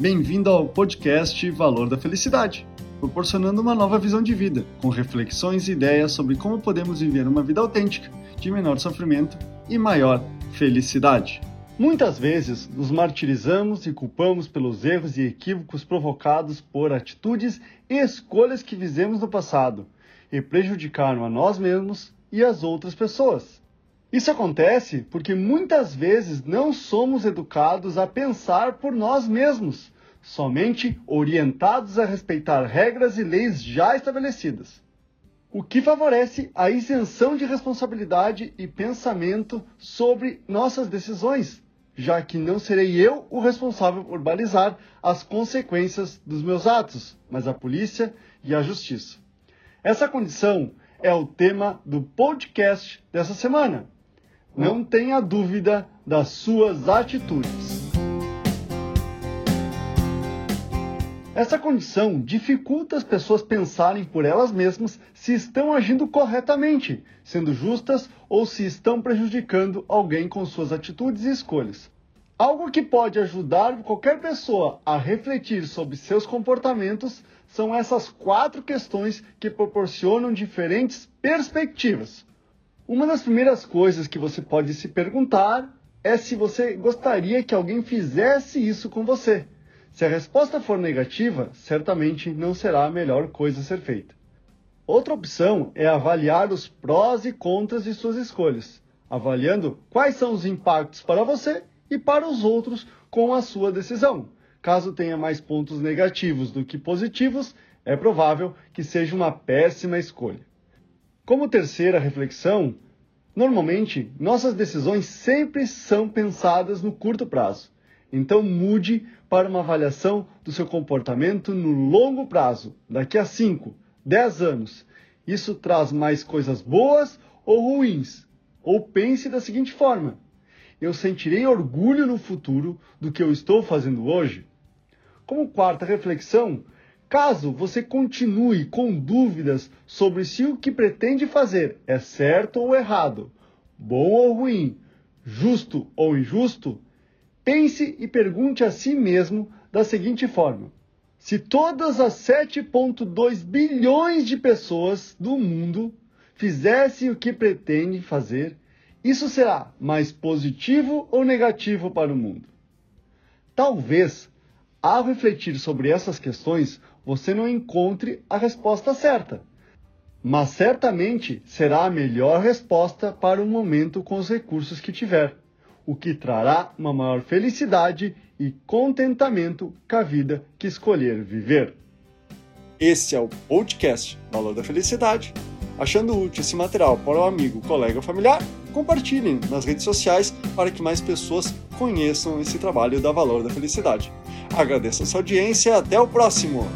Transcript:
Bem-vindo ao podcast Valor da Felicidade, proporcionando uma nova visão de vida, com reflexões e ideias sobre como podemos viver uma vida autêntica, de menor sofrimento e maior felicidade. Muitas vezes nos martirizamos e culpamos pelos erros e equívocos provocados por atitudes e escolhas que fizemos no passado e prejudicaram a nós mesmos e as outras pessoas. Isso acontece porque muitas vezes não somos educados a pensar por nós mesmos, somente orientados a respeitar regras e leis já estabelecidas. O que favorece a isenção de responsabilidade e pensamento sobre nossas decisões, já que não serei eu o responsável por balizar as consequências dos meus atos, mas a polícia e a justiça. Essa condição é o tema do podcast dessa semana não tenha dúvida das suas atitudes. Essa condição dificulta as pessoas pensarem por elas mesmas se estão agindo corretamente, sendo justas ou se estão prejudicando alguém com suas atitudes e escolhas. Algo que pode ajudar qualquer pessoa a refletir sobre seus comportamentos são essas quatro questões que proporcionam diferentes perspectivas. Uma das primeiras coisas que você pode se perguntar é se você gostaria que alguém fizesse isso com você. Se a resposta for negativa, certamente não será a melhor coisa a ser feita. Outra opção é avaliar os prós e contras de suas escolhas, avaliando quais são os impactos para você e para os outros com a sua decisão. Caso tenha mais pontos negativos do que positivos, é provável que seja uma péssima escolha. Como terceira reflexão, normalmente nossas decisões sempre são pensadas no curto prazo. Então mude para uma avaliação do seu comportamento no longo prazo, daqui a 5, 10 anos. Isso traz mais coisas boas ou ruins? Ou pense da seguinte forma: eu sentirei orgulho no futuro do que eu estou fazendo hoje? Como quarta reflexão, Caso você continue com dúvidas sobre se o que pretende fazer é certo ou errado, bom ou ruim, justo ou injusto, pense e pergunte a si mesmo da seguinte forma: se todas as 7,2 bilhões de pessoas do mundo fizessem o que pretendem fazer, isso será mais positivo ou negativo para o mundo? Talvez, ao refletir sobre essas questões, você não encontre a resposta certa. Mas certamente será a melhor resposta para o momento com os recursos que tiver, o que trará uma maior felicidade e contentamento com a vida que escolher viver. Esse é o podcast Valor da Felicidade. Achando útil esse material para o amigo, colega ou familiar, compartilhem nas redes sociais para que mais pessoas conheçam esse trabalho da Valor da Felicidade. Agradeço a sua audiência até o próximo!